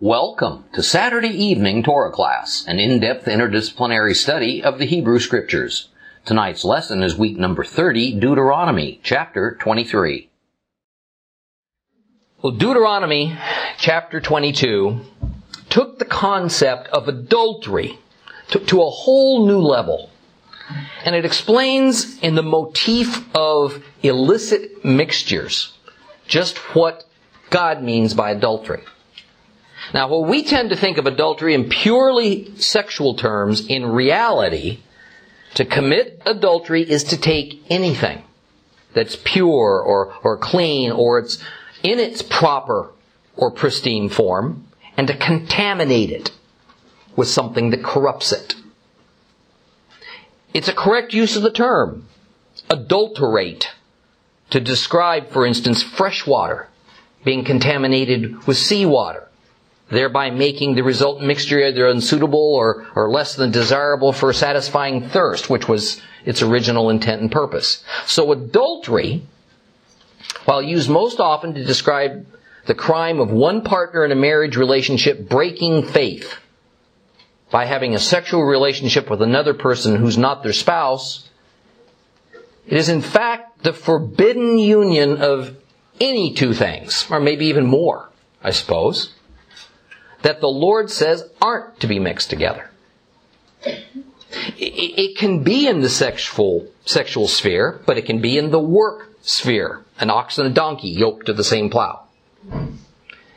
Welcome to Saturday evening Torah class, an in-depth interdisciplinary study of the Hebrew Scriptures. Tonight's lesson is week number 30, Deuteronomy, chapter 23. Well, Deuteronomy, chapter 22, took the concept of adultery to, to a whole new level. And it explains in the motif of illicit mixtures just what God means by adultery. Now, while we tend to think of adultery in purely sexual terms, in reality, to commit adultery is to take anything that's pure or, or clean or it's in its proper or pristine form and to contaminate it with something that corrupts it. It's a correct use of the term, adulterate, to describe, for instance, fresh water being contaminated with seawater thereby making the resultant mixture either unsuitable or, or less than desirable for satisfying thirst, which was its original intent and purpose. So adultery, while used most often to describe the crime of one partner in a marriage relationship breaking faith by having a sexual relationship with another person who's not their spouse, it is in fact the forbidden union of any two things, or maybe even more, I suppose that the Lord says aren't to be mixed together. It can be in the sexual, sexual sphere, but it can be in the work sphere. An ox and a donkey yoked to the same plow.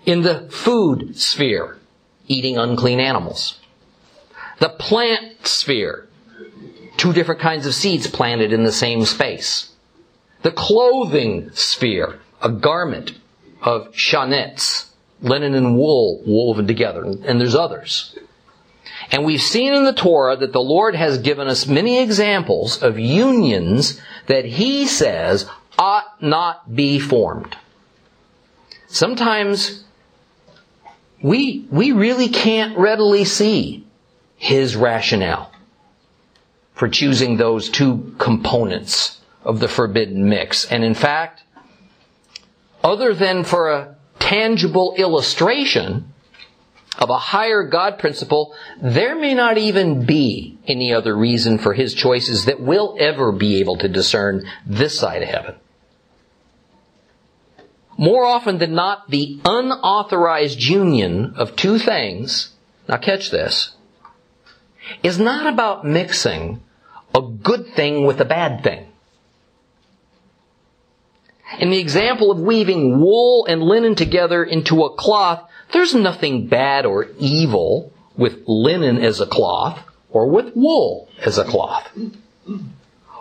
In the food sphere, eating unclean animals. The plant sphere, two different kinds of seeds planted in the same space. The clothing sphere, a garment of shatnez, linen and wool woven together, and there's others. And we've seen in the Torah that the Lord has given us many examples of unions that He says ought not be formed. Sometimes we, we really can't readily see His rationale for choosing those two components of the forbidden mix. And in fact, other than for a tangible illustration of a higher God principle, there may not even be any other reason for his choices that we'll ever be able to discern this side of heaven. More often than not, the unauthorized union of two things, now catch this, is not about mixing a good thing with a bad thing. In the example of weaving wool and linen together into a cloth, there's nothing bad or evil with linen as a cloth or with wool as a cloth.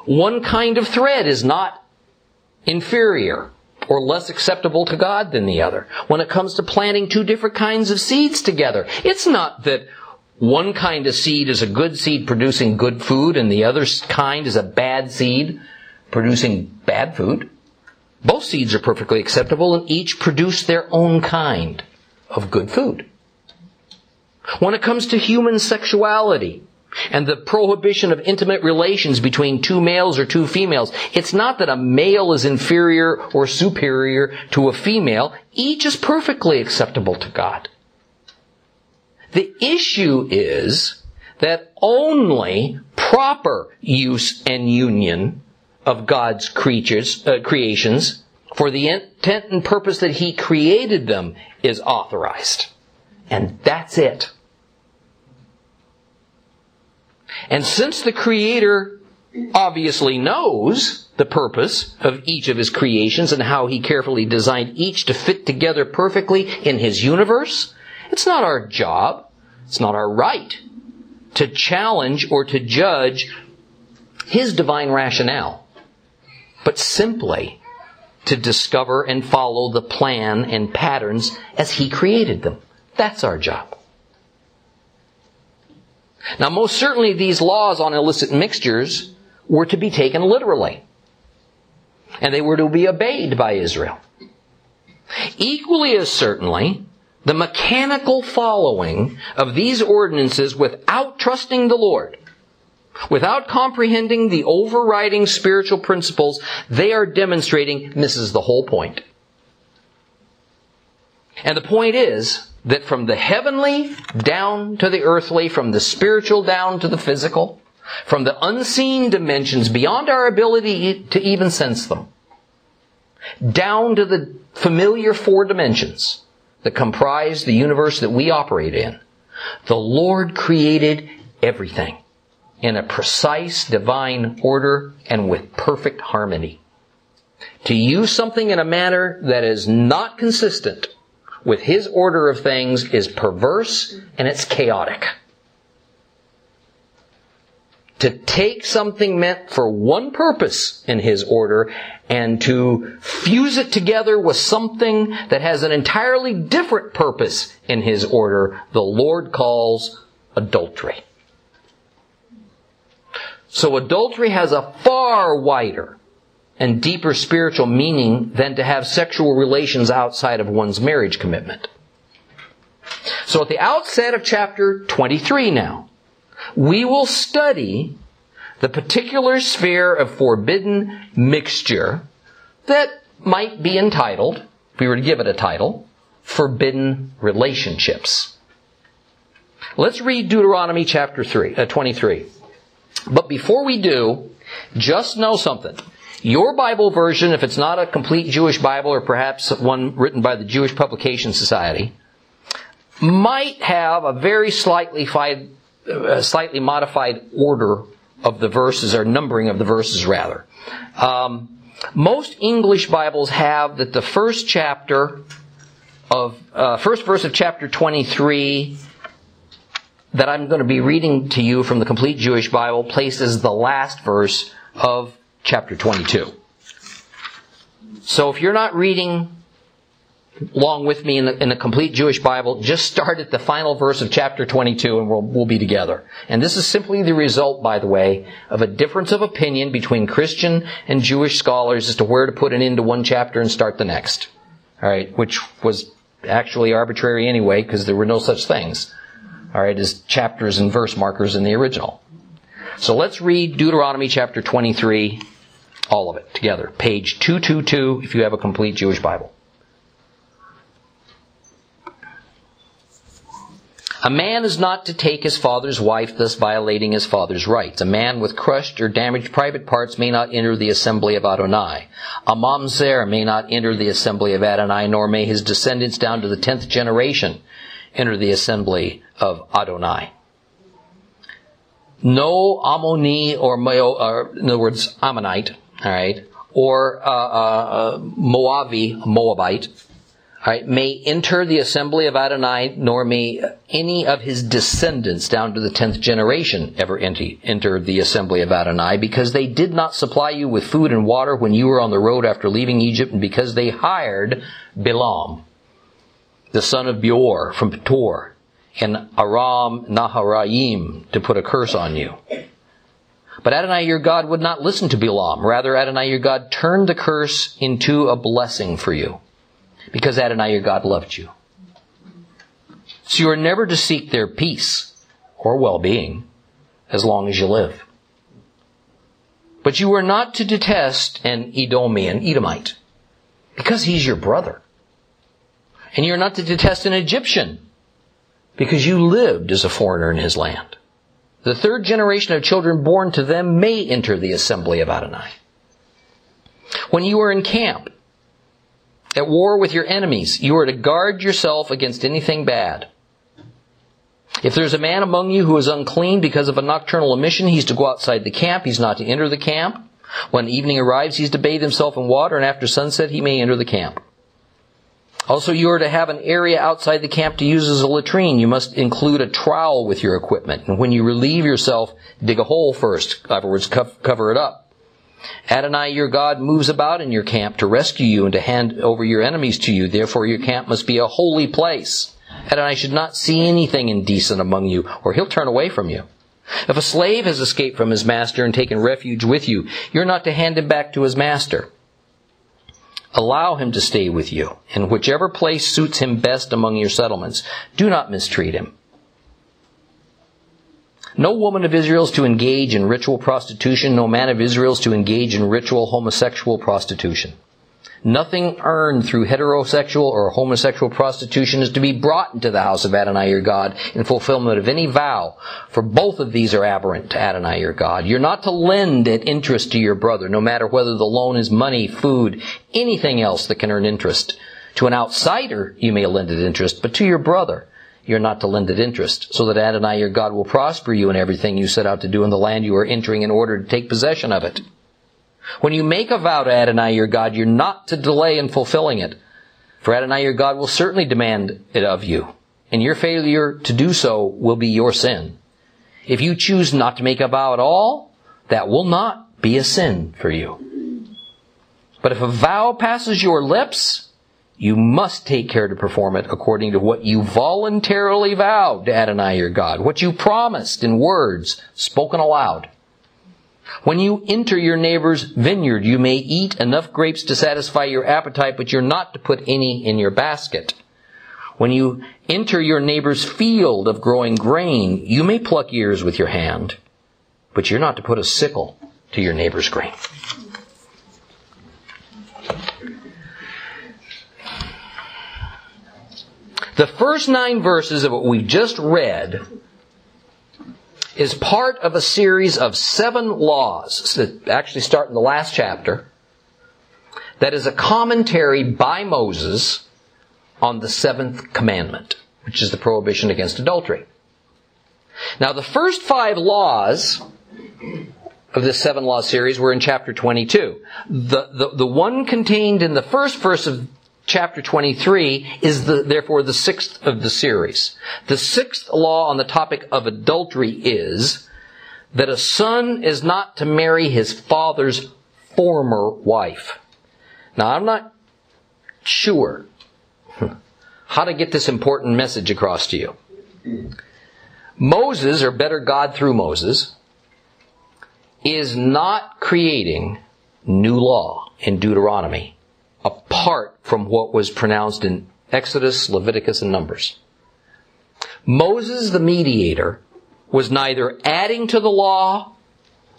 One kind of thread is not inferior or less acceptable to God than the other. When it comes to planting two different kinds of seeds together, it's not that one kind of seed is a good seed producing good food and the other kind is a bad seed producing bad food. Both seeds are perfectly acceptable and each produce their own kind of good food. When it comes to human sexuality and the prohibition of intimate relations between two males or two females, it's not that a male is inferior or superior to a female. Each is perfectly acceptable to God. The issue is that only proper use and union of God's creatures, uh, creations for the intent and purpose that He created them is authorized. And that's it. And since the Creator obviously knows the purpose of each of His creations and how He carefully designed each to fit together perfectly in His universe, it's not our job, it's not our right to challenge or to judge His divine rationale but simply to discover and follow the plan and patterns as He created them. That's our job. Now, most certainly these laws on illicit mixtures were to be taken literally. And they were to be obeyed by Israel. Equally as certainly, the mechanical following of these ordinances without trusting the Lord Without comprehending the overriding spiritual principles they are demonstrating misses the whole point. And the point is that from the heavenly down to the earthly, from the spiritual down to the physical, from the unseen dimensions beyond our ability to even sense them, down to the familiar four dimensions that comprise the universe that we operate in, the Lord created everything in a precise divine order and with perfect harmony. To use something in a manner that is not consistent with His order of things is perverse and it's chaotic. To take something meant for one purpose in His order and to fuse it together with something that has an entirely different purpose in His order, the Lord calls adultery. So adultery has a far wider and deeper spiritual meaning than to have sexual relations outside of one's marriage commitment. So at the outset of chapter 23 now, we will study the particular sphere of forbidden mixture that might be entitled, if we were to give it a title, Forbidden Relationships. Let's read Deuteronomy chapter 3, uh, 23. But before we do, just know something. Your Bible version, if it's not a complete Jewish Bible or perhaps one written by the Jewish Publication Society, might have a very slightly, uh, slightly modified order of the verses, or numbering of the verses rather. Um, most English Bibles have that the first chapter of, uh, first verse of chapter 23 that I'm going to be reading to you from the complete Jewish Bible places the last verse of chapter 22. So if you're not reading along with me in the, in the, complete Jewish Bible, just start at the final verse of chapter 22 and we'll, we'll be together. And this is simply the result, by the way, of a difference of opinion between Christian and Jewish scholars as to where to put an end to one chapter and start the next. Alright, which was actually arbitrary anyway, because there were no such things all right, as chapters and verse markers in the original. So let's read Deuteronomy chapter 23, all of it together. Page 222 if you have a complete Jewish Bible. A man is not to take his father's wife, thus violating his father's rights. A man with crushed or damaged private parts may not enter the assembly of Adonai. A mamzer may not enter the assembly of Adonai, nor may his descendants down to the tenth generation enter the assembly of Adonai. No Ammoni or, or in other words, Ammonite, all right, or uh, uh, Moavi, Moabite, all right, may enter the assembly of Adonai, nor may any of his descendants down to the tenth generation ever enter the assembly of Adonai, because they did not supply you with food and water when you were on the road after leaving Egypt, and because they hired Balaam, the son of Beor from Petor, and Aram Naharaim to put a curse on you. But Adonai your God would not listen to Balaam. Rather, Adonai your God turned the curse into a blessing for you. Because Adonai your God loved you. So you are never to seek their peace or well-being as long as you live. But you are not to detest an Edomian, Edomite, because he's your brother. And you're not to detest an Egyptian because you lived as a foreigner in his land. The third generation of children born to them may enter the assembly of Adonai. When you are in camp, at war with your enemies, you are to guard yourself against anything bad. If there's a man among you who is unclean because of a nocturnal emission, he's to go outside the camp. He's not to enter the camp. When evening arrives, he's to bathe himself in water, and after sunset, he may enter the camp. Also, you are to have an area outside the camp to use as a latrine. You must include a trowel with your equipment. And when you relieve yourself, dig a hole first. Afterwards, cover it up. Adonai, your God, moves about in your camp to rescue you and to hand over your enemies to you. Therefore, your camp must be a holy place. Adonai should not see anything indecent among you, or he'll turn away from you. If a slave has escaped from his master and taken refuge with you, you're not to hand him back to his master. Allow him to stay with you in whichever place suits him best among your settlements. Do not mistreat him. No woman of Israel is to engage in ritual prostitution. No man of Israel is to engage in ritual homosexual prostitution. Nothing earned through heterosexual or homosexual prostitution is to be brought into the house of Adonai your God in fulfillment of any vow, for both of these are aberrant to Adonai your God. You're not to lend at interest to your brother, no matter whether the loan is money, food, anything else that can earn interest. To an outsider, you may lend at interest, but to your brother, you're not to lend at interest, so that Adonai your God will prosper you in everything you set out to do in the land you are entering in order to take possession of it. When you make a vow to Adonai your God, you're not to delay in fulfilling it. For Adonai your God will certainly demand it of you, and your failure to do so will be your sin. If you choose not to make a vow at all, that will not be a sin for you. But if a vow passes your lips, you must take care to perform it according to what you voluntarily vowed to Adonai your God, what you promised in words spoken aloud. When you enter your neighbor's vineyard, you may eat enough grapes to satisfy your appetite, but you're not to put any in your basket. When you enter your neighbor's field of growing grain, you may pluck ears with your hand, but you're not to put a sickle to your neighbor's grain. The first nine verses of what we've just read is part of a series of seven laws that actually start in the last chapter. That is a commentary by Moses on the seventh commandment, which is the prohibition against adultery. Now, the first five laws of this seven law series were in chapter 22. The, the, the one contained in the first verse of chapter 23 is the, therefore the sixth of the series. The sixth law on the topic of adultery is that a son is not to marry his father's former wife. Now I'm not sure how to get this important message across to you. Moses, or better God through Moses, is not creating new law in Deuteronomy apart from what was pronounced in Exodus, Leviticus, and Numbers. Moses, the mediator, was neither adding to the law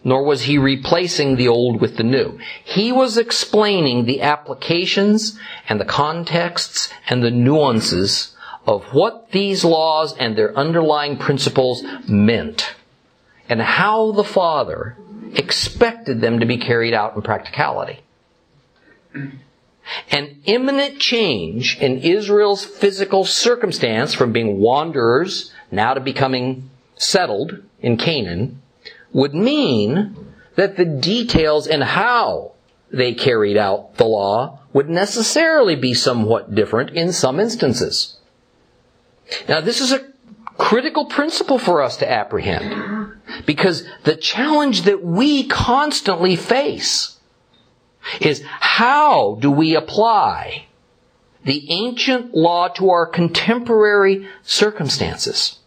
nor was he replacing the old with the new. He was explaining the applications and the contexts and the nuances of what these laws and their underlying principles meant and how the Father expected them to be carried out in practicality. An imminent change in Israel's physical circumstance from being wanderers now to becoming settled in Canaan would mean that the details and how they carried out the law would necessarily be somewhat different in some instances. Now this is a critical principle for us to apprehend because the challenge that we constantly face is how do we apply the ancient law to our contemporary circumstances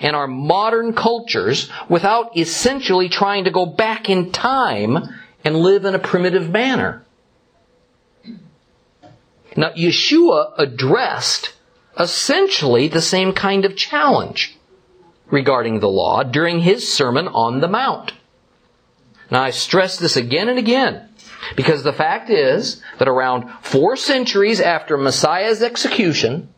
and our modern cultures without essentially trying to go back in time and live in a primitive manner. Now, Yeshua addressed essentially the same kind of challenge regarding the law during his Sermon on the Mount. Now, I stress this again and again. Because the fact is that around four centuries after Messiah's execution,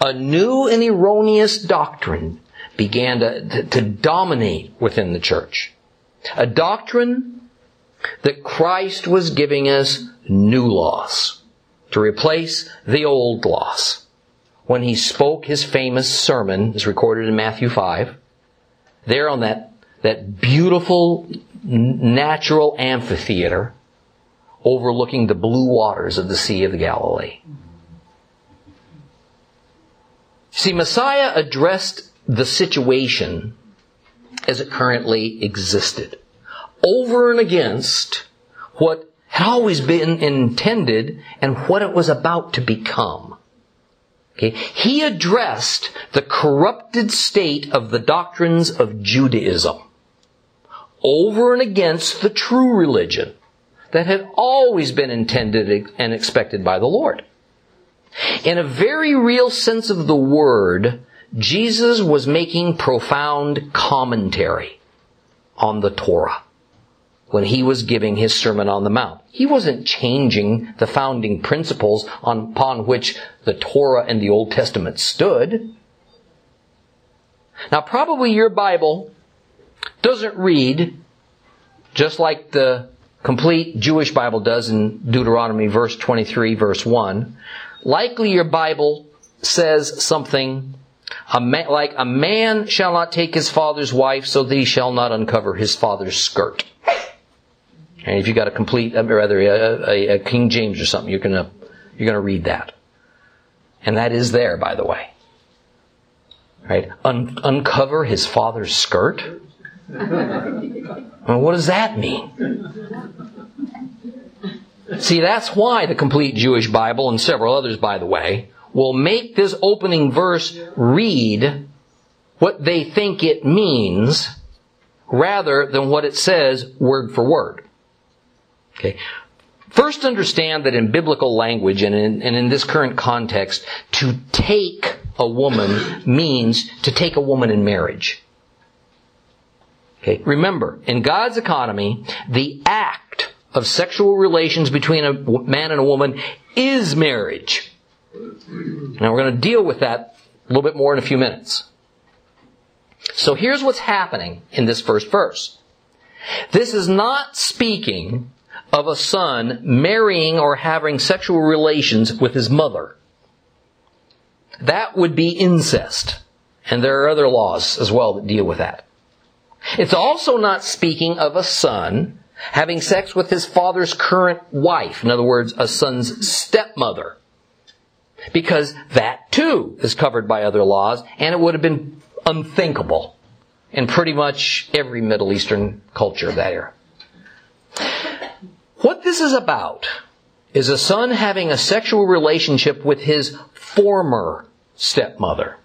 a new and erroneous doctrine began to, to, to, dominate within the church. A doctrine that Christ was giving us new laws to replace the old laws. When he spoke his famous sermon, as recorded in Matthew 5, there on that, that beautiful natural amphitheater, overlooking the blue waters of the Sea of Galilee. See, Messiah addressed the situation as it currently existed, over and against what had always been intended and what it was about to become. Okay? He addressed the corrupted state of the doctrines of Judaism over and against the true religion that had always been intended and expected by the Lord. In a very real sense of the word, Jesus was making profound commentary on the Torah. when he was giving his Sermon on the Mount. He wasn't changing the founding principles on, upon which the Torah and the Old Testament stood. Now probably your Bible doesn't read just like the complete Jewish Bible does in Deuteronomy verse 23 verse 1. Likely your Bible says something a man, like a man shall not take his father's wife so that he shall not uncover his father's skirt. And if you got a complete, uh, rather a, a, a King James or something, you're gonna you're gonna read that, and that is there, by the way. Right? Un- uncover his father's skirt. well, what does that mean? See, that's why the complete Jewish Bible and several others, by the way, will make this opening verse read what they think it means rather than what it says word for word. Okay. First understand that in biblical language and in, and in this current context, to take a woman means to take a woman in marriage. Okay. Remember, in God's economy, the act of sexual relations between a man and a woman is marriage. Now we're going to deal with that a little bit more in a few minutes. So here's what's happening in this first verse. This is not speaking of a son marrying or having sexual relations with his mother. That would be incest. And there are other laws as well that deal with that. It's also not speaking of a son having sex with his father's current wife. In other words, a son's stepmother. Because that too is covered by other laws and it would have been unthinkable in pretty much every Middle Eastern culture of that era. What this is about is a son having a sexual relationship with his former stepmother,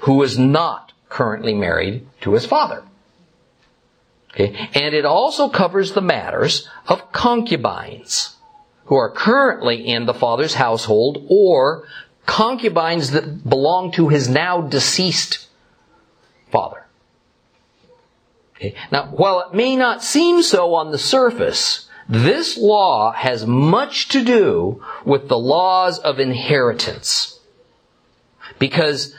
who is not currently married to his father. Okay? And it also covers the matters of concubines who are currently in the father's household or concubines that belong to his now deceased father. Okay? Now, while it may not seem so on the surface, this law has much to do with the laws of inheritance. Because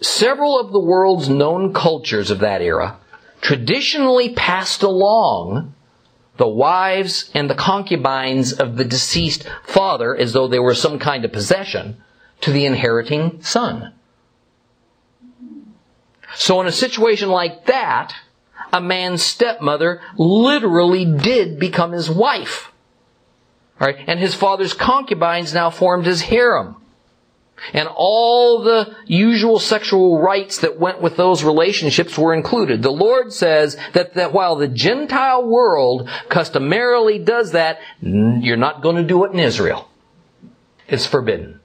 several of the world's known cultures of that era traditionally passed along the wives and the concubines of the deceased father as though they were some kind of possession to the inheriting son. So in a situation like that, a man's stepmother literally did become his wife. Right? And his father's concubines now formed his harem. And all the usual sexual rights that went with those relationships were included. The Lord says that, that while the Gentile world customarily does that, you're not going to do it in Israel. It's forbidden.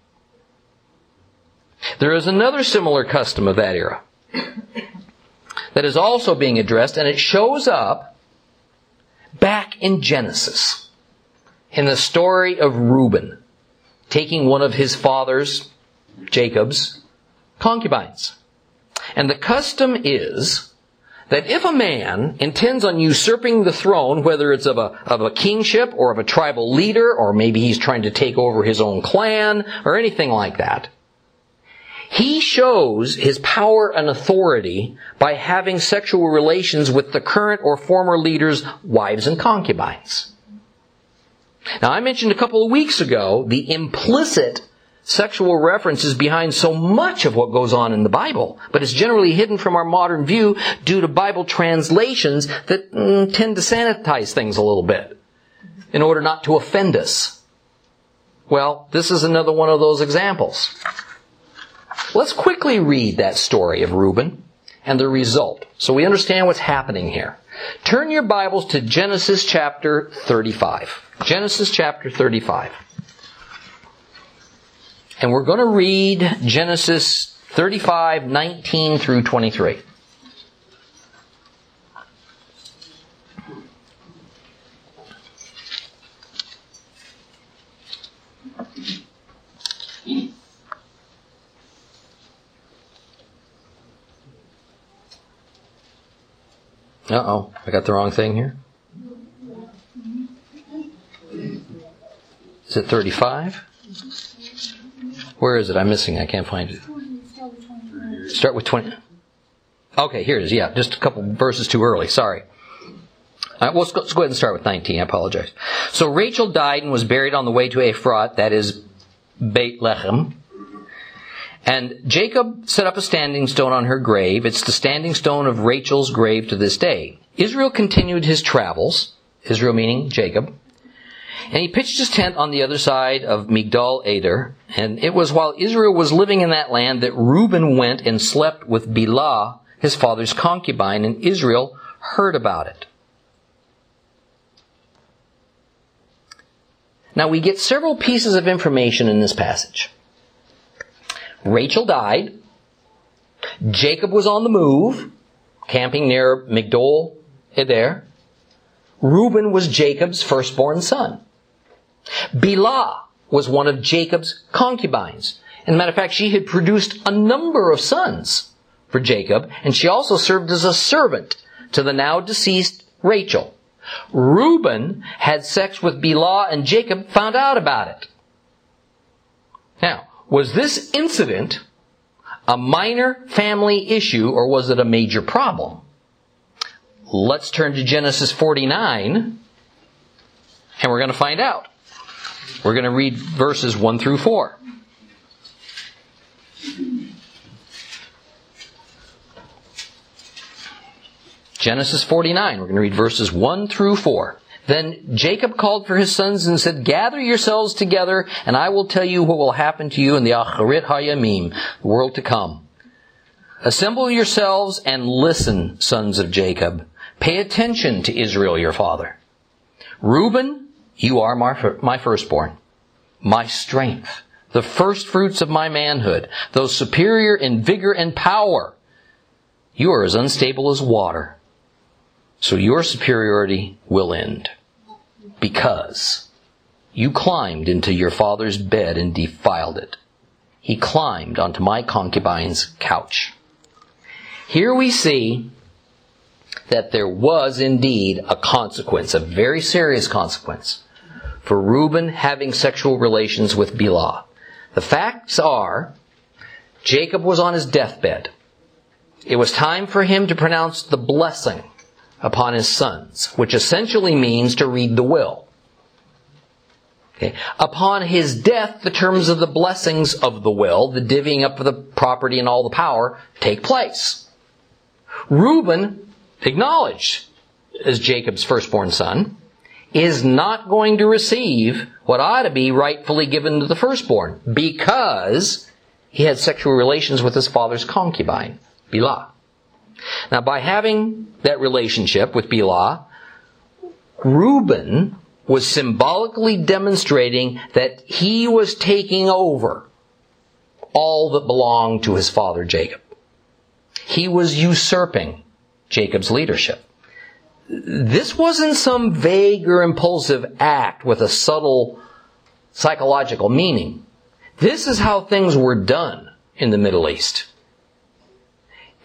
There is another similar custom of that era that is also being addressed, and it shows up back in Genesis in the story of Reuben taking one of his father's, Jacob's, concubines. And the custom is that if a man intends on usurping the throne, whether it's of a, of a kingship or of a tribal leader, or maybe he's trying to take over his own clan, or anything like that, he shows his power and authority by having sexual relations with the current or former leader's wives and concubines. Now I mentioned a couple of weeks ago the implicit sexual references behind so much of what goes on in the Bible, but it's generally hidden from our modern view due to Bible translations that mm, tend to sanitize things a little bit in order not to offend us. Well, this is another one of those examples. Let's quickly read that story of Reuben and the result so we understand what's happening here. Turn your Bibles to Genesis chapter 35. Genesis chapter 35. And we're going to read Genesis 35, 19 through 23. Uh oh, I got the wrong thing here. Is it 35? Where is it? I'm missing. I can't find it. Start with 20. Okay, here it is. Yeah, just a couple verses too early. Sorry. Right, well, let's go, let's go ahead and start with 19. I apologize. So Rachel died and was buried on the way to Ephrat, that is Beit Lechem. And Jacob set up a standing stone on her grave. It's the standing stone of Rachel's grave to this day. Israel continued his travels, Israel meaning Jacob, and he pitched his tent on the other side of Migdal Eder. And it was while Israel was living in that land that Reuben went and slept with Bilhah, his father's concubine, and Israel heard about it. Now we get several pieces of information in this passage. Rachel died. Jacob was on the move, camping near Migdol Eder. Reuben was Jacob's firstborn son. Bilhah was one of Jacob's concubines. As a matter of fact, she had produced a number of sons for Jacob, and she also served as a servant to the now deceased Rachel. Reuben had sex with Bilhah and Jacob found out about it. Now, was this incident a minor family issue or was it a major problem? Let's turn to Genesis 49 and we're going to find out. We're going to read verses 1 through 4. Genesis 49. We're going to read verses 1 through 4. Then Jacob called for his sons and said, Gather yourselves together, and I will tell you what will happen to you in the Acharit Hayamim, the world to come. Assemble yourselves and listen, sons of Jacob. Pay attention to Israel, your father. Reuben, you are my, my firstborn, my strength, the first fruits of my manhood, though superior in vigor and power. You are as unstable as water so your superiority will end. Because you climbed into your father's bed and defiled it. He climbed onto my concubine's couch. Here we see that there was indeed a consequence, a very serious consequence, for Reuben having sexual relations with Bilhah. The facts are, Jacob was on his deathbed. It was time for him to pronounce the blessing upon his sons, which essentially means to read the will. Okay. Upon his death, the terms of the blessings of the will, the divvying up of the property and all the power, take place. Reuben, acknowledged as Jacob's firstborn son, is not going to receive what ought to be rightfully given to the firstborn because he had sexual relations with his father's concubine, Bilhah. Now, by having that relationship with Bilhah, Reuben was symbolically demonstrating that he was taking over all that belonged to his father Jacob. He was usurping Jacob's leadership. This wasn't some vague or impulsive act with a subtle psychological meaning. This is how things were done in the Middle East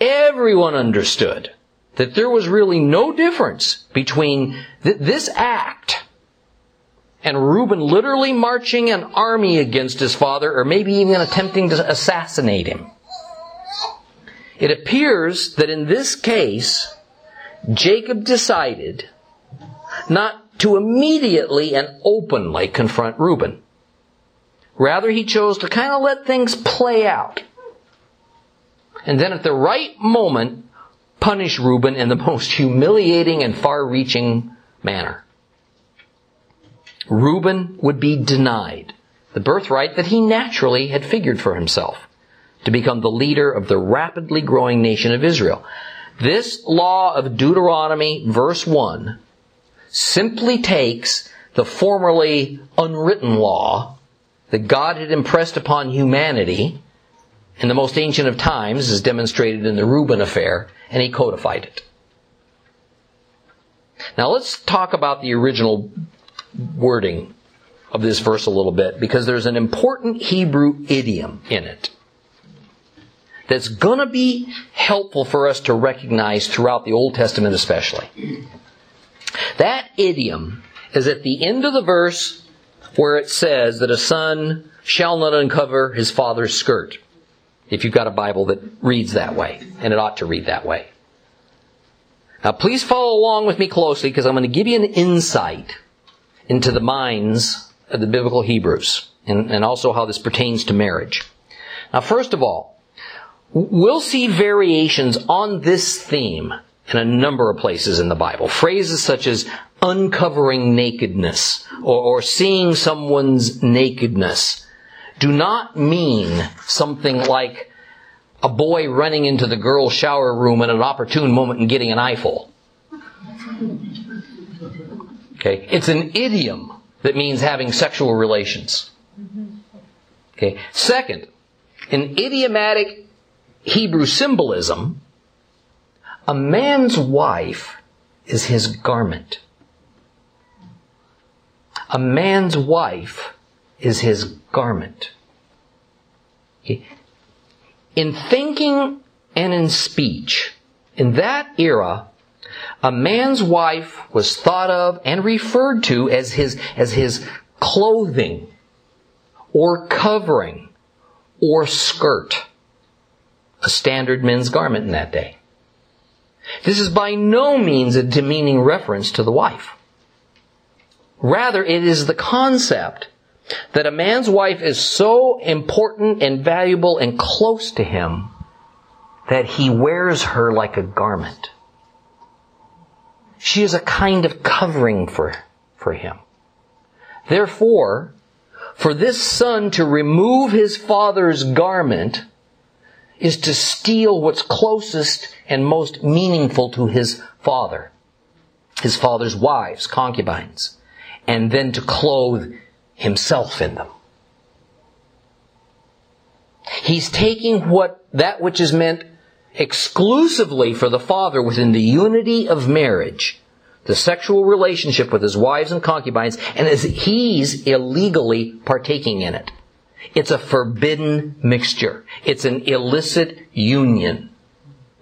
everyone understood that there was really no difference between th- this act and Reuben literally marching an army against his father or maybe even attempting to assassinate him. It appears that in this case, Jacob decided not to immediately and openly confront Reuben. Rather, he chose to kind of let things play out and then at the right moment, punish Reuben in the most humiliating and far-reaching manner. Reuben would be denied the birthright that he naturally had figured for himself to become the leader of the rapidly growing nation of Israel. This law of Deuteronomy verse 1 simply takes the formerly unwritten law that God had impressed upon humanity in the most ancient of times, as demonstrated in the Reuben affair, and he codified it. Now let's talk about the original wording of this verse a little bit, because there's an important Hebrew idiom in it that's gonna be helpful for us to recognize throughout the Old Testament especially. That idiom is at the end of the verse where it says that a son shall not uncover his father's skirt. If you've got a Bible that reads that way, and it ought to read that way. Now please follow along with me closely because I'm going to give you an insight into the minds of the biblical Hebrews and, and also how this pertains to marriage. Now first of all, we'll see variations on this theme in a number of places in the Bible. Phrases such as uncovering nakedness or, or seeing someone's nakedness do not mean something like a boy running into the girl's shower room at an opportune moment and getting an eyeful. Okay. It's an idiom that means having sexual relations. Okay. Second, an idiomatic Hebrew symbolism, a man's wife is his garment. A man's wife is his garment. In thinking and in speech, in that era, a man's wife was thought of and referred to as his, as his clothing or covering or skirt, a standard men's garment in that day. This is by no means a demeaning reference to the wife. Rather, it is the concept that a man's wife is so important and valuable and close to him that he wears her like a garment. She is a kind of covering for, for him. Therefore, for this son to remove his father's garment is to steal what's closest and most meaningful to his father. His father's wives, concubines. And then to clothe himself in them. He's taking what, that which is meant exclusively for the father within the unity of marriage, the sexual relationship with his wives and concubines, and as he's illegally partaking in it. It's a forbidden mixture. It's an illicit union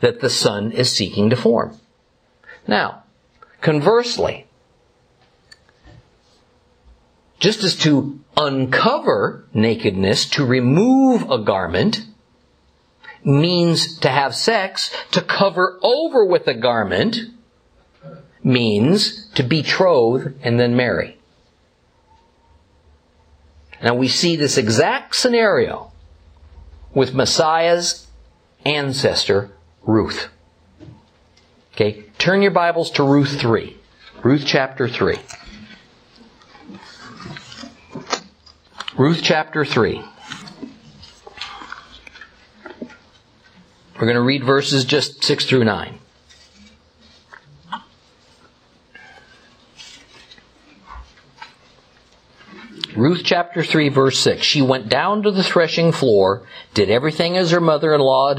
that the son is seeking to form. Now, conversely, just as to uncover nakedness, to remove a garment, means to have sex, to cover over with a garment means to betroth and then marry. Now we see this exact scenario with Messiah's ancestor, Ruth. Okay, turn your Bibles to Ruth 3. Ruth chapter 3. Ruth chapter 3. We're going to read verses just 6 through 9. Ruth chapter 3 verse 6. She went down to the threshing floor, did everything as her mother-in-law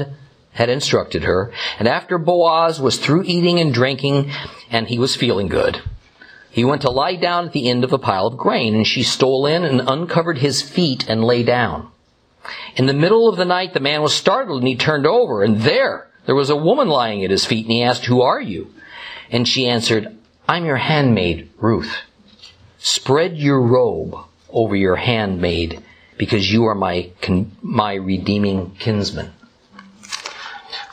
had instructed her, and after Boaz was through eating and drinking, and he was feeling good, he went to lie down at the end of a pile of grain, and she stole in and uncovered his feet and lay down. In the middle of the night, the man was startled and he turned over, and there, there was a woman lying at his feet, and he asked, Who are you? And she answered, I'm your handmaid, Ruth. Spread your robe over your handmaid, because you are my, my redeeming kinsman.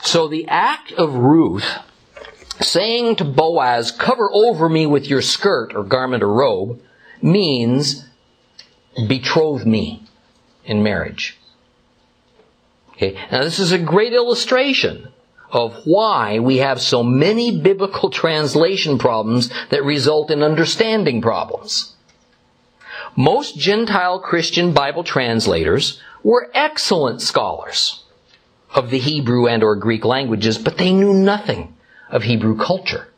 So the act of Ruth saying to Boaz, cover over me with your skirt or garment or robe, means betroth me in marriage. Okay. Now this is a great illustration of why we have so many biblical translation problems that result in understanding problems. Most Gentile Christian Bible translators were excellent scholars of the Hebrew and or Greek languages, but they knew nothing of Hebrew culture.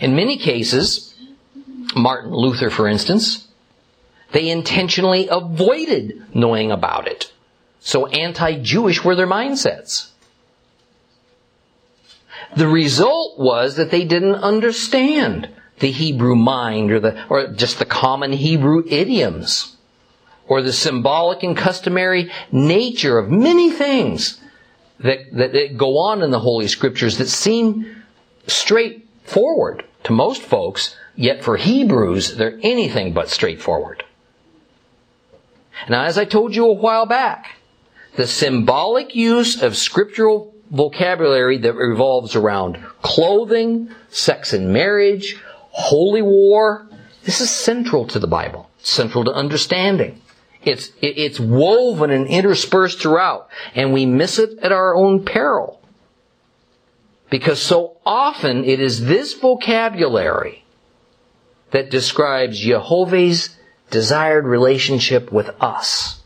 In many cases, Martin Luther, for instance, they intentionally avoided knowing about it. So anti-Jewish were their mindsets. The result was that they didn't understand the Hebrew mind or the, or just the common Hebrew idioms or the symbolic and customary nature of many things that, that, that go on in the Holy Scriptures that seem straightforward to most folks, yet for Hebrews, they're anything but straightforward. Now, as I told you a while back, the symbolic use of scriptural vocabulary that revolves around clothing, sex and marriage, holy war, this is central to the Bible, central to understanding. It's, it's woven and interspersed throughout, and we miss it at our own peril. Because so often it is this vocabulary that describes Jehovah's desired relationship with us.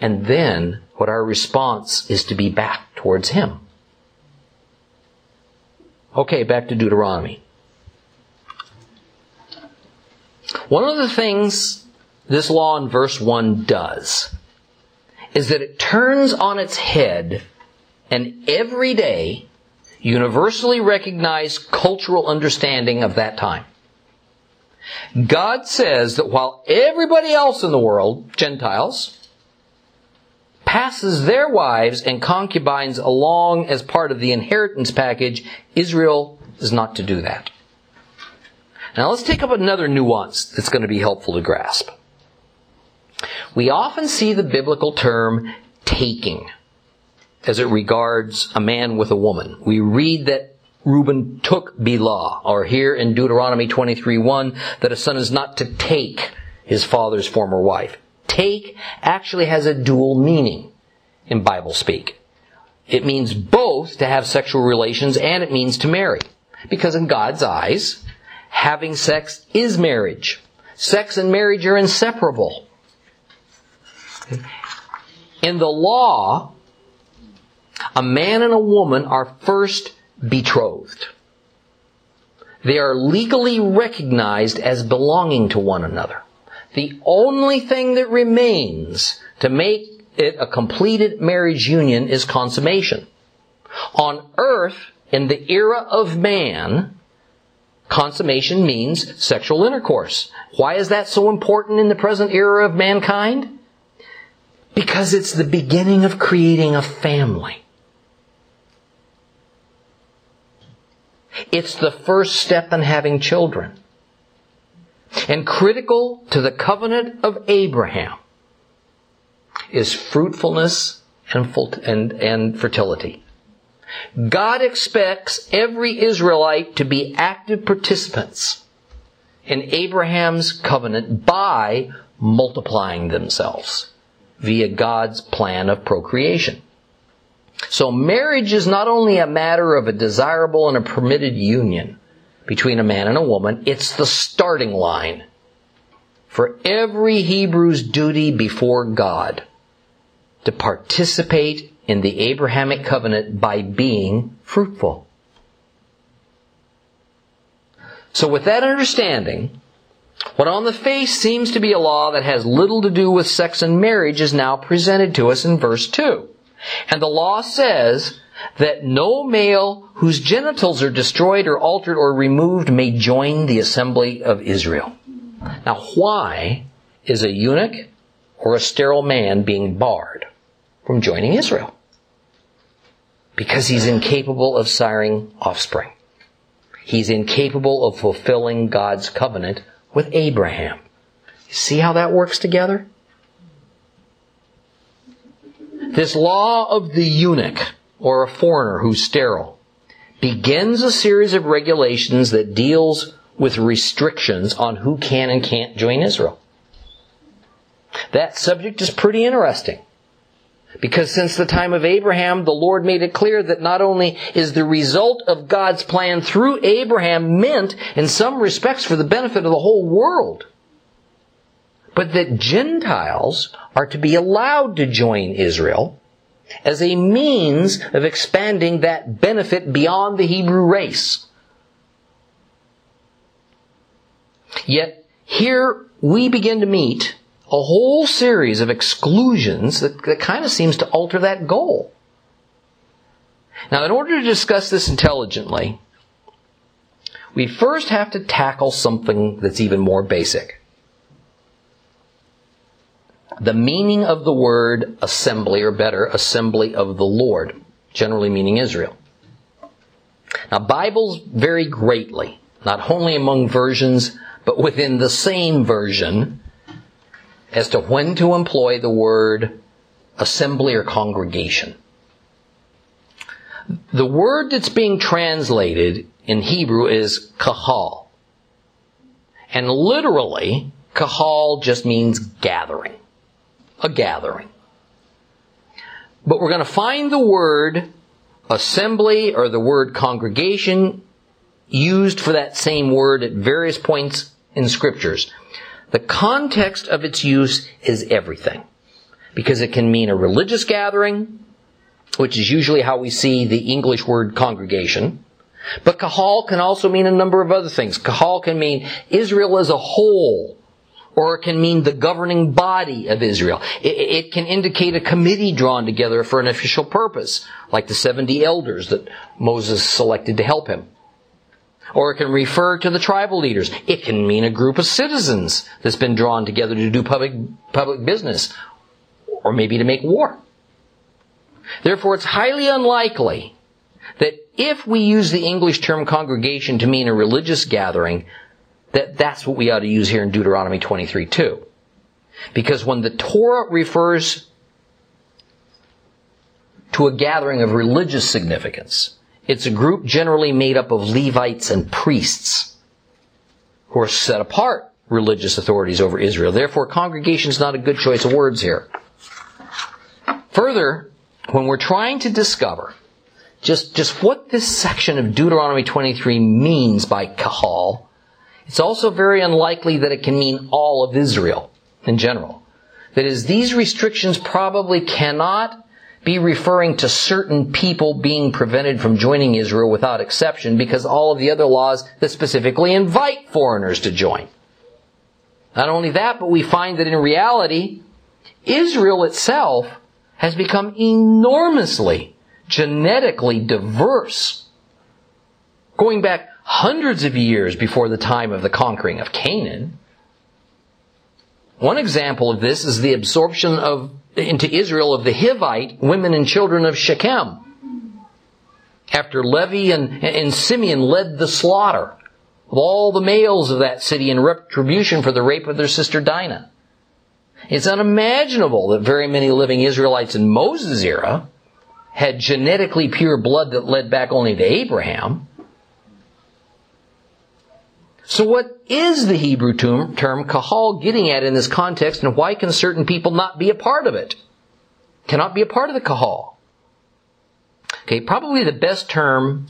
And then what our response is to be back towards Him. Okay, back to Deuteronomy. One of the things this law in verse 1 does is that it turns on its head an everyday, universally recognized cultural understanding of that time. God says that while everybody else in the world, Gentiles, passes their wives and concubines along as part of the inheritance package, Israel is not to do that. Now let's take up another nuance that's going to be helpful to grasp. We often see the biblical term taking as it regards a man with a woman. We read that Reuben took Bilhah, or here in Deuteronomy 23:1 that a son is not to take his father's former wife. Take actually has a dual meaning in Bible speak. It means both to have sexual relations and it means to marry. Because in God's eyes, having sex is marriage. Sex and marriage are inseparable. In the law, a man and a woman are first betrothed. They are legally recognized as belonging to one another. The only thing that remains to make it a completed marriage union is consummation. On earth, in the era of man, consummation means sexual intercourse. Why is that so important in the present era of mankind? Because it's the beginning of creating a family. It's the first step in having children. And critical to the covenant of Abraham is fruitfulness and, and, and fertility. God expects every Israelite to be active participants in Abraham's covenant by multiplying themselves via God's plan of procreation. So marriage is not only a matter of a desirable and a permitted union between a man and a woman, it's the starting line for every Hebrew's duty before God to participate in the Abrahamic covenant by being fruitful. So with that understanding, what on the face seems to be a law that has little to do with sex and marriage is now presented to us in verse 2. And the law says that no male whose genitals are destroyed or altered or removed may join the assembly of Israel. Now why is a eunuch or a sterile man being barred from joining Israel? Because he's incapable of siring offspring. He's incapable of fulfilling God's covenant with Abraham. You see how that works together? This law of the eunuch, or a foreigner who's sterile, begins a series of regulations that deals with restrictions on who can and can't join Israel. That subject is pretty interesting. Because since the time of Abraham, the Lord made it clear that not only is the result of God's plan through Abraham meant in some respects for the benefit of the whole world, but that Gentiles are to be allowed to join Israel as a means of expanding that benefit beyond the Hebrew race. Yet here we begin to meet a whole series of exclusions that, that kind of seems to alter that goal. Now, in order to discuss this intelligently, we first have to tackle something that's even more basic the meaning of the word assembly, or better, assembly of the Lord, generally meaning Israel. Now, Bibles vary greatly not only among versions, but within the same version, as to when to employ the word assembly or congregation. The word that's being translated in Hebrew is kahal. And literally, kahal just means gathering. A gathering. But we're going to find the word assembly or the word congregation used for that same word at various points in scriptures. The context of its use is everything. Because it can mean a religious gathering, which is usually how we see the English word congregation. But kahal can also mean a number of other things. Kahal can mean Israel as a whole, or it can mean the governing body of Israel. It, it, can indicate a committee drawn together for an official purpose, like the 70 elders that Moses selected to help him. Or it can refer to the tribal leaders. It can mean a group of citizens that's been drawn together to do public, public business, or maybe to make war. Therefore, it's highly unlikely that if we use the English term congregation to mean a religious gathering, that that's what we ought to use here in Deuteronomy 23 too. Because when the Torah refers to a gathering of religious significance, it's a group generally made up of Levites and priests who are set apart religious authorities over Israel. Therefore, congregation is not a good choice of words here. Further, when we're trying to discover just, just what this section of Deuteronomy 23 means by kahal, it's also very unlikely that it can mean all of Israel in general. That is, these restrictions probably cannot be referring to certain people being prevented from joining Israel without exception because all of the other laws that specifically invite foreigners to join. Not only that, but we find that in reality, Israel itself has become enormously genetically diverse. Going back hundreds of years before the time of the conquering of Canaan. One example of this is the absorption of into Israel of the Hivite women and children of Shechem. After Levi and, and Simeon led the slaughter of all the males of that city in retribution for the rape of their sister Dinah. It's unimaginable that very many living Israelites in Moses' era had genetically pure blood that led back only to Abraham. So what is the Hebrew term, term kahal getting at in this context and why can certain people not be a part of it? Cannot be a part of the kahal. Okay, probably the best term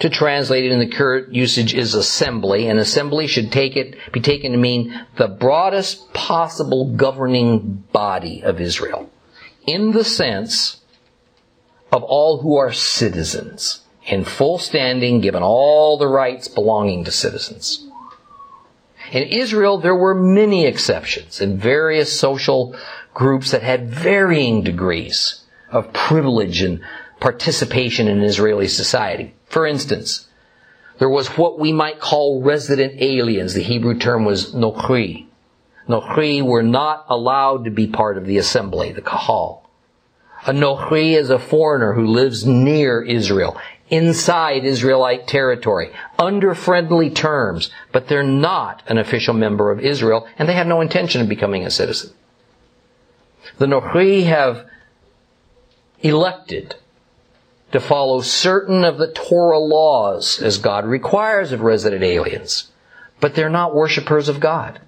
to translate it in the current usage is assembly, and assembly should take it, be taken to mean the broadest possible governing body of Israel. In the sense of all who are citizens, in full standing, given all the rights belonging to citizens. In Israel, there were many exceptions in various social groups that had varying degrees of privilege and participation in Israeli society. For instance, there was what we might call resident aliens. The Hebrew term was nochri. Nochri were not allowed to be part of the assembly, the kahal. A nochri is a foreigner who lives near Israel, inside Israelite territory, under friendly terms, but they're not an official member of Israel, and they have no intention of becoming a citizen. The nochri have elected to follow certain of the Torah laws as God requires of resident aliens. But they're not worshippers of God.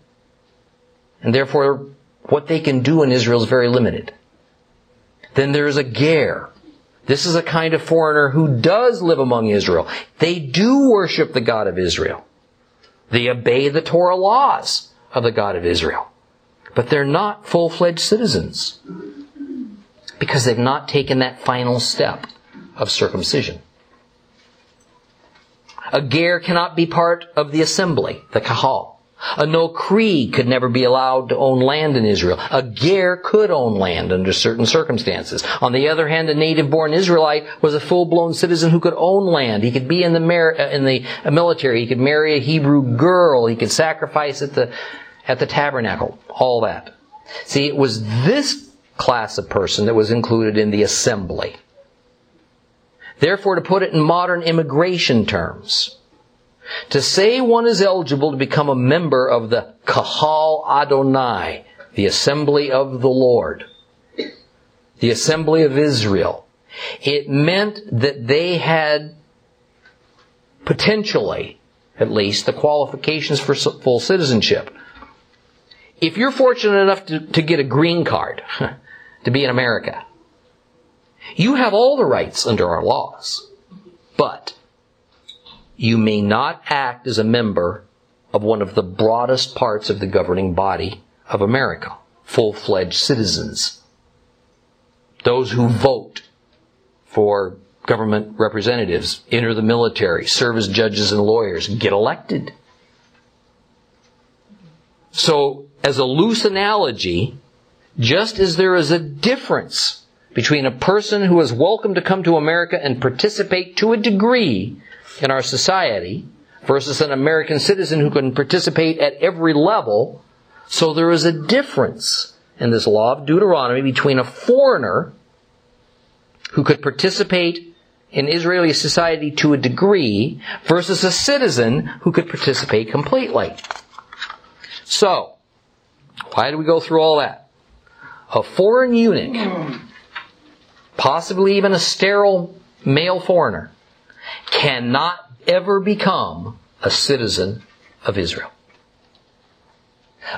And therefore, what they can do in Israel is very limited. Then there's a ger. This is a kind of foreigner who does live among Israel. They do worship the God of Israel. They obey the Torah laws of the God of Israel. But they're not full-fledged citizens. Because they've not taken that final step of circumcision. A ger cannot be part of the assembly, the kahal. A nochri could never be allowed to own land in Israel. A ger could own land under certain circumstances. On the other hand, a native-born Israelite was a full-blown citizen who could own land. He could be in the, mar- uh, in the military. He could marry a Hebrew girl. He could sacrifice at the at the tabernacle. All that. See, it was this class of person that was included in the assembly. Therefore, to put it in modern immigration terms, To say one is eligible to become a member of the Kahal Adonai, the assembly of the Lord, the assembly of Israel, it meant that they had potentially, at least, the qualifications for full citizenship. If you're fortunate enough to, to get a green card, to be in America, you have all the rights under our laws. But you may not act as a member of one of the broadest parts of the governing body of America, full-fledged citizens. Those who vote for government representatives, enter the military, serve as judges and lawyers, get elected. So, as a loose analogy, just as there is a difference between a person who is welcome to come to America and participate to a degree in our society versus an American citizen who can participate at every level. So there is a difference in this law of Deuteronomy between a foreigner who could participate in Israeli society to a degree versus a citizen who could participate completely. So, why do we go through all that? A foreign eunuch, possibly even a sterile male foreigner, cannot ever become a citizen of Israel.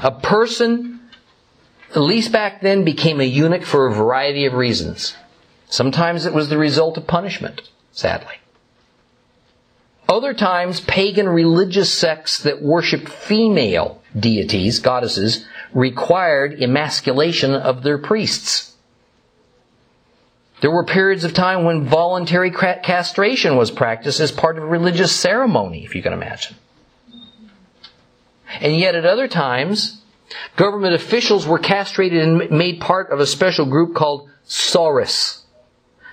A person, at least back then, became a eunuch for a variety of reasons. Sometimes it was the result of punishment, sadly. Other times, pagan religious sects that worshiped female deities, goddesses, required emasculation of their priests. There were periods of time when voluntary castration was practiced as part of a religious ceremony, if you can imagine. And yet at other times, government officials were castrated and made part of a special group called saris.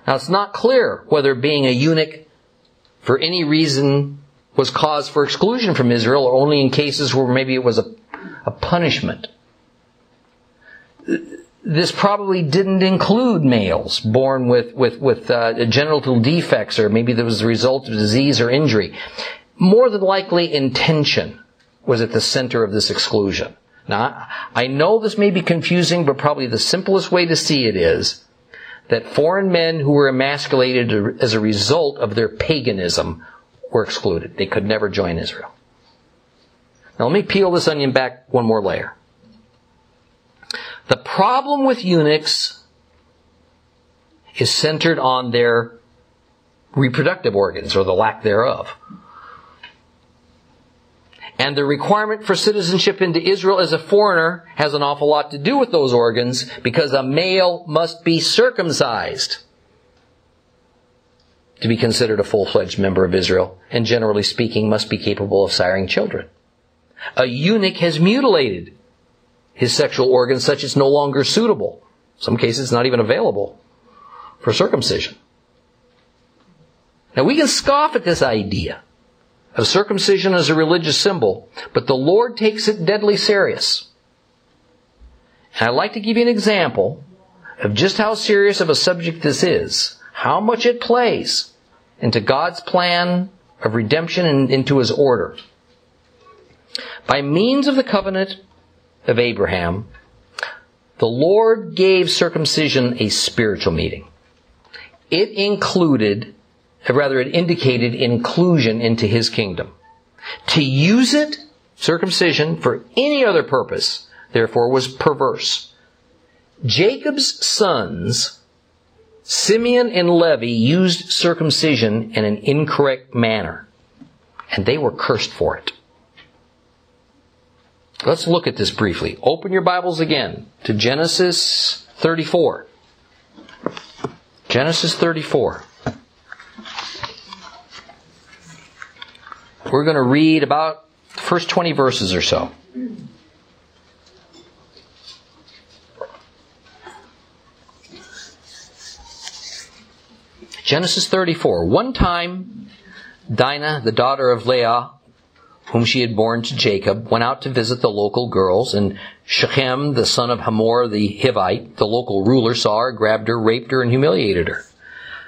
Now it's not clear whether being a eunuch for any reason was cause for exclusion from Israel or only in cases where maybe it was a, a punishment this probably didn't include males born with with with uh, genital defects, or maybe there was the result of disease or injury. More than likely, intention was at the center of this exclusion. Now, I know this may be confusing, but probably the simplest way to see it is that foreign men who were emasculated as a result of their paganism were excluded. They could never join Israel. Now, let me peel this onion back one more layer. The problem with eunuchs is centered on their reproductive organs or the lack thereof. And the requirement for citizenship into Israel as a foreigner has an awful lot to do with those organs because a male must be circumcised to be considered a full-fledged member of Israel and generally speaking must be capable of siring children. A eunuch has mutilated his sexual organs such it's no longer suitable. In Some cases not even available for circumcision. Now we can scoff at this idea of circumcision as a religious symbol, but the Lord takes it deadly serious. And I'd like to give you an example of just how serious of a subject this is, how much it plays into God's plan of redemption and into His order. By means of the covenant of Abraham, the Lord gave circumcision a spiritual meaning. It included, or rather it indicated inclusion into his kingdom. To use it, circumcision, for any other purpose, therefore was perverse. Jacob's sons, Simeon and Levi, used circumcision in an incorrect manner, and they were cursed for it. Let's look at this briefly. Open your Bibles again to Genesis 34. Genesis 34. We're going to read about the first 20 verses or so. Genesis 34. One time, Dinah, the daughter of Leah, whom she had borne to Jacob, went out to visit the local girls, and Shechem, the son of Hamor the Hivite, the local ruler, saw her, grabbed her, raped her, and humiliated her.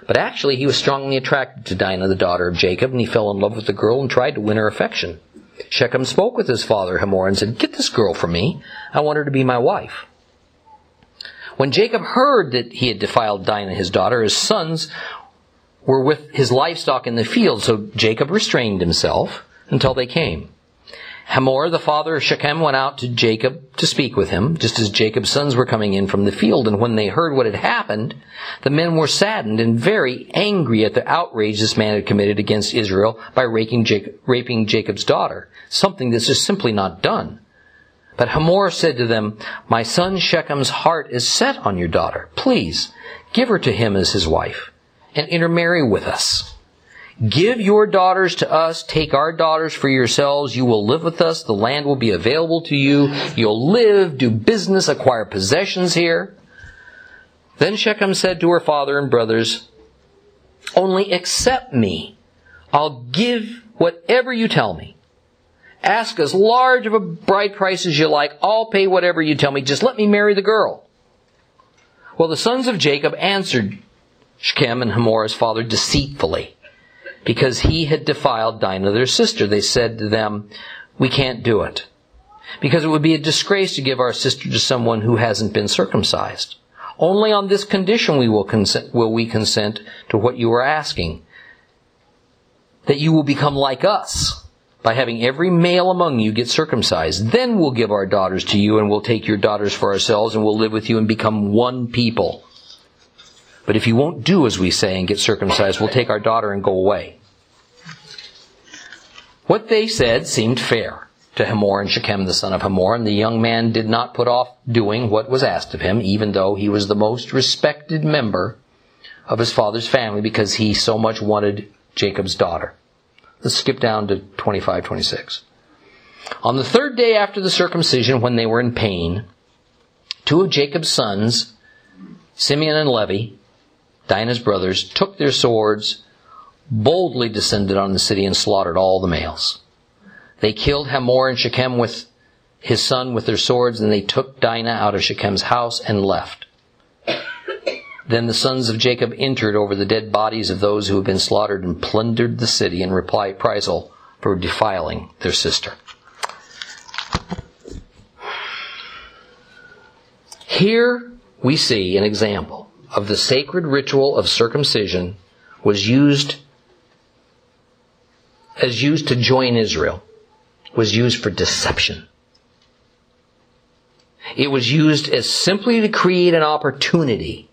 But actually, he was strongly attracted to Dinah, the daughter of Jacob, and he fell in love with the girl and tried to win her affection. Shechem spoke with his father Hamor and said, Get this girl for me. I want her to be my wife. When Jacob heard that he had defiled Dinah, his daughter, his sons were with his livestock in the field, so Jacob restrained himself until they came. Hamor, the father of Shechem, went out to Jacob to speak with him, just as Jacob's sons were coming in from the field. And when they heard what had happened, the men were saddened and very angry at the outrage this man had committed against Israel by raping, Jacob, raping Jacob's daughter, something that's just simply not done. But Hamor said to them, My son Shechem's heart is set on your daughter. Please, give her to him as his wife, and intermarry with us. Give your daughters to us. Take our daughters for yourselves. You will live with us. The land will be available to you. You'll live, do business, acquire possessions here. Then Shechem said to her father and brothers, Only accept me. I'll give whatever you tell me. Ask as large of a bride price as you like. I'll pay whatever you tell me. Just let me marry the girl. Well, the sons of Jacob answered Shechem and Hamor's father deceitfully because he had defiled Dinah, their sister. They said to them, we can't do it. Because it would be a disgrace to give our sister to someone who hasn't been circumcised. Only on this condition we will, consent, will we consent to what you are asking. That you will become like us by having every male among you get circumcised. Then we'll give our daughters to you and we'll take your daughters for ourselves and we'll live with you and become one people. But if you won't do as we say and get circumcised, we'll take our daughter and go away. What they said seemed fair to Hamor and Shechem the son of Hamor, and the young man did not put off doing what was asked of him, even though he was the most respected member of his father's family because he so much wanted Jacob's daughter. Let's skip down to 25, 26. On the third day after the circumcision, when they were in pain, two of Jacob's sons, Simeon and Levi, Dinah's brothers took their swords, boldly descended on the city, and slaughtered all the males. They killed Hamor and Shechem with his son with their swords, and they took Dinah out of Shechem's house and left. Then the sons of Jacob entered over the dead bodies of those who had been slaughtered and plundered the city in reprisal for defiling their sister. Here we see an example of the sacred ritual of circumcision was used as used to join Israel was used for deception. It was used as simply to create an opportunity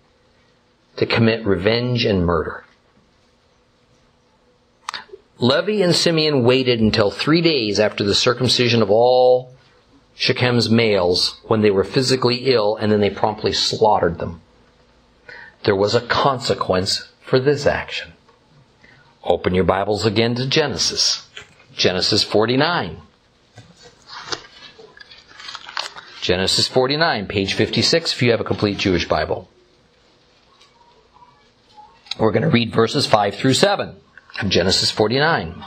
to commit revenge and murder. Levi and Simeon waited until three days after the circumcision of all Shechem's males when they were physically ill and then they promptly slaughtered them there was a consequence for this action. Open your Bibles again to Genesis. Genesis 49. Genesis 49, page 56, if you have a complete Jewish Bible. We're going to read verses 5 through 7 of Genesis 49.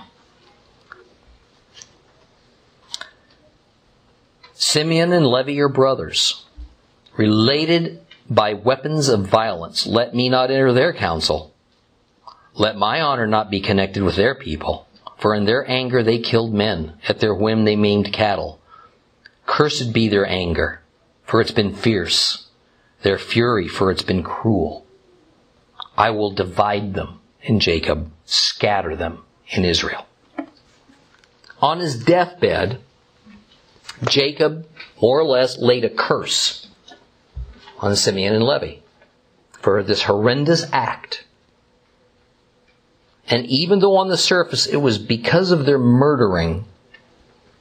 Simeon and Levi are brothers, related by weapons of violence. Let me not enter their council. Let my honor not be connected with their people. For in their anger they killed men. At their whim they maimed cattle. Cursed be their anger, for it's been fierce. Their fury, for it's been cruel. I will divide them in Jacob, scatter them in Israel. On his deathbed, Jacob more or less laid a curse on Simeon and Levi for this horrendous act. And even though on the surface it was because of their murdering,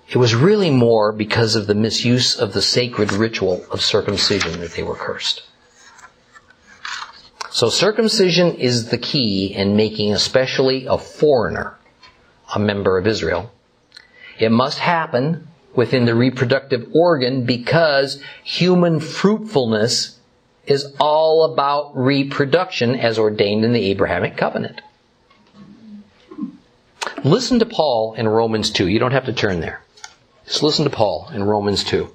it was really more because of the misuse of the sacred ritual of circumcision that they were cursed. So circumcision is the key in making especially a foreigner a member of Israel. It must happen within the reproductive organ because human fruitfulness is all about reproduction as ordained in the Abrahamic covenant. Listen to Paul in Romans 2. You don't have to turn there. Just listen to Paul in Romans 2.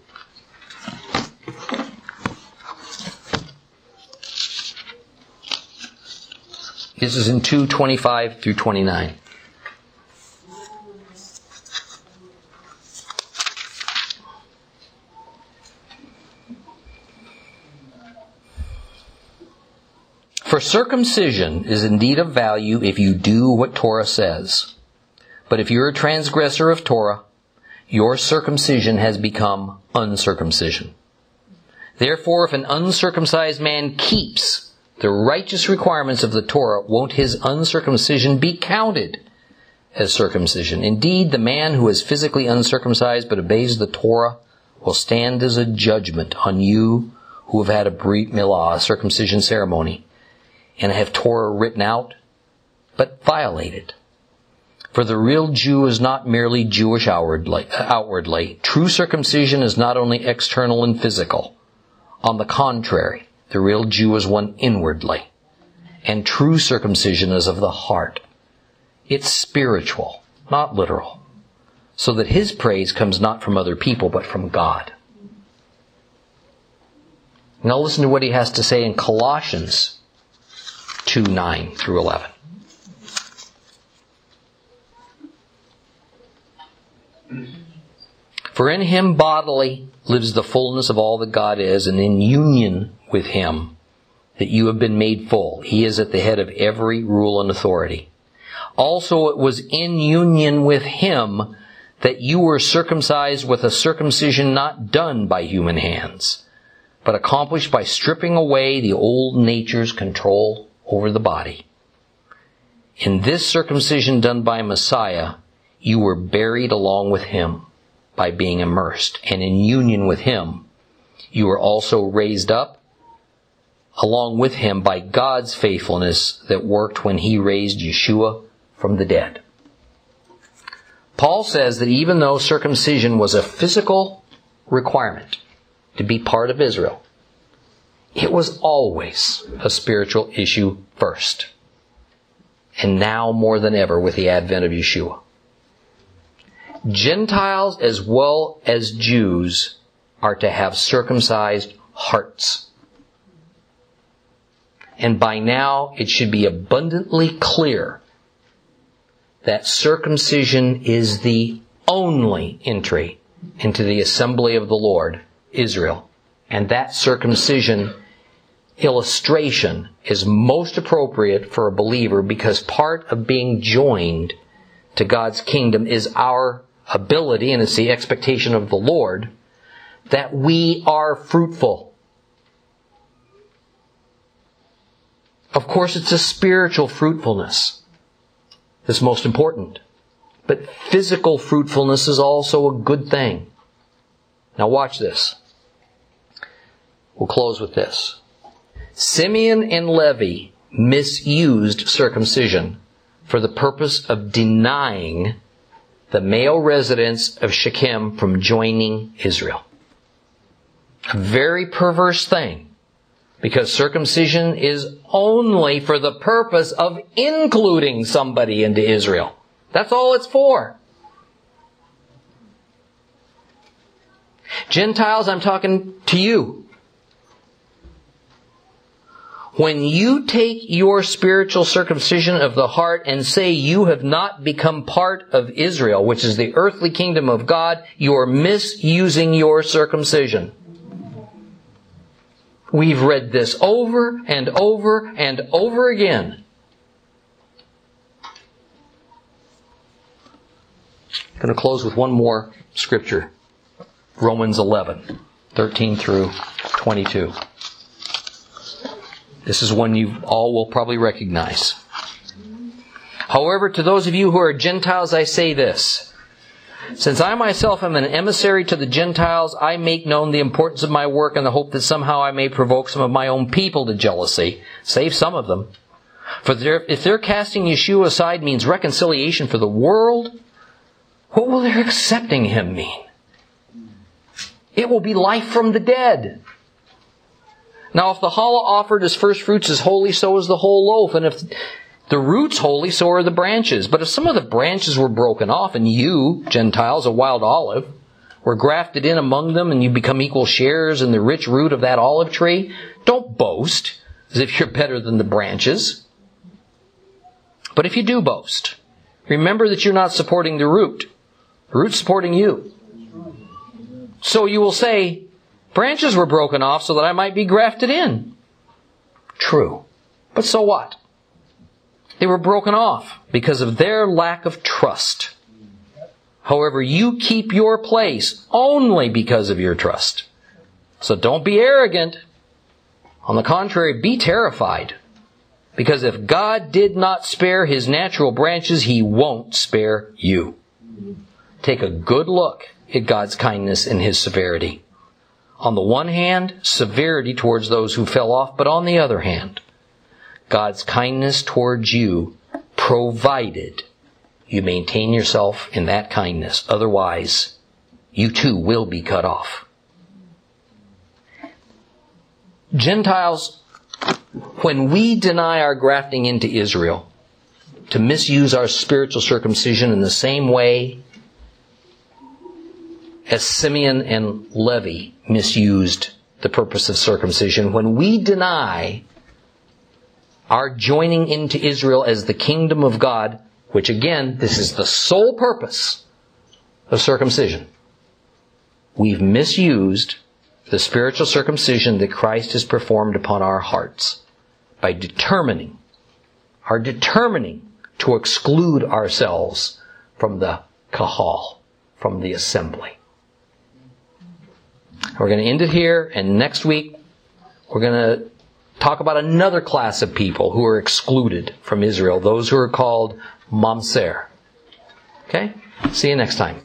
This is in 225 through 29. For circumcision is indeed of value if you do what Torah says. But if you're a transgressor of Torah, your circumcision has become uncircumcision. Therefore, if an uncircumcised man keeps the righteous requirements of the Torah, won't his uncircumcision be counted as circumcision? Indeed, the man who is physically uncircumcised but obeys the Torah will stand as a judgment on you who have had a brit milah, a circumcision ceremony, and have Torah written out, but violated. For the real Jew is not merely Jewish outwardly, outwardly. True circumcision is not only external and physical. On the contrary, the real Jew is one inwardly. And true circumcision is of the heart. It's spiritual, not literal. So that his praise comes not from other people, but from God. Now listen to what he has to say in Colossians 2 9 through 11. For in him bodily lives the fullness of all that God is, and in union with him that you have been made full. He is at the head of every rule and authority. Also it was in union with him that you were circumcised with a circumcision not done by human hands, but accomplished by stripping away the old nature's control over the body. In this circumcision done by Messiah, you were buried along with him by being immersed, and in union with him, you were also raised up along with him by God's faithfulness that worked when he raised Yeshua from the dead. Paul says that even though circumcision was a physical requirement to be part of Israel, it was always a spiritual issue first. And now more than ever with the advent of Yeshua. Gentiles as well as Jews are to have circumcised hearts. And by now it should be abundantly clear that circumcision is the only entry into the assembly of the Lord, Israel. And that circumcision illustration is most appropriate for a believer because part of being joined to God's kingdom is our ability, and it's the expectation of the Lord, that we are fruitful. Of course, it's a spiritual fruitfulness that's most important. But physical fruitfulness is also a good thing. Now watch this. We'll close with this. Simeon and Levi misused circumcision for the purpose of denying the male residents of Shechem from joining Israel. A very perverse thing because circumcision is only for the purpose of including somebody into Israel. That's all it's for. Gentiles, I'm talking to you. When you take your spiritual circumcision of the heart and say you have not become part of Israel, which is the earthly kingdom of God, you are misusing your circumcision. We've read this over and over and over again. I'm going to close with one more scripture. Romans 11, 13 through 22. This is one you all will probably recognize. However, to those of you who are Gentiles, I say this. Since I myself am an emissary to the Gentiles, I make known the importance of my work in the hope that somehow I may provoke some of my own people to jealousy, save some of them. For if their casting Yeshua aside means reconciliation for the world, what will their accepting him mean? It will be life from the dead. Now, if the challah offered as first fruits is holy, so is the whole loaf. And if the root's holy, so are the branches. But if some of the branches were broken off, and you, Gentiles, a wild olive, were grafted in among them, and you become equal sharers in the rich root of that olive tree, don't boast as if you're better than the branches. But if you do boast, remember that you're not supporting the root. The root's supporting you. So you will say, branches were broken off so that I might be grafted in. True. But so what? They were broken off because of their lack of trust. However, you keep your place only because of your trust. So don't be arrogant. On the contrary, be terrified. Because if God did not spare his natural branches, he won't spare you. Take a good look at God's kindness and his severity. On the one hand, severity towards those who fell off, but on the other hand, God's kindness towards you provided you maintain yourself in that kindness. Otherwise, you too will be cut off. Gentiles, when we deny our grafting into Israel, to misuse our spiritual circumcision in the same way as Simeon and Levi misused the purpose of circumcision, when we deny our joining into Israel as the kingdom of God, which again, this is the sole purpose of circumcision, we've misused the spiritual circumcision that Christ has performed upon our hearts by determining, are determining to exclude ourselves from the kahal, from the assembly. We're going to end it here, and next week we're going to talk about another class of people who are excluded from Israel, those who are called Mamzer. Okay? See you next time.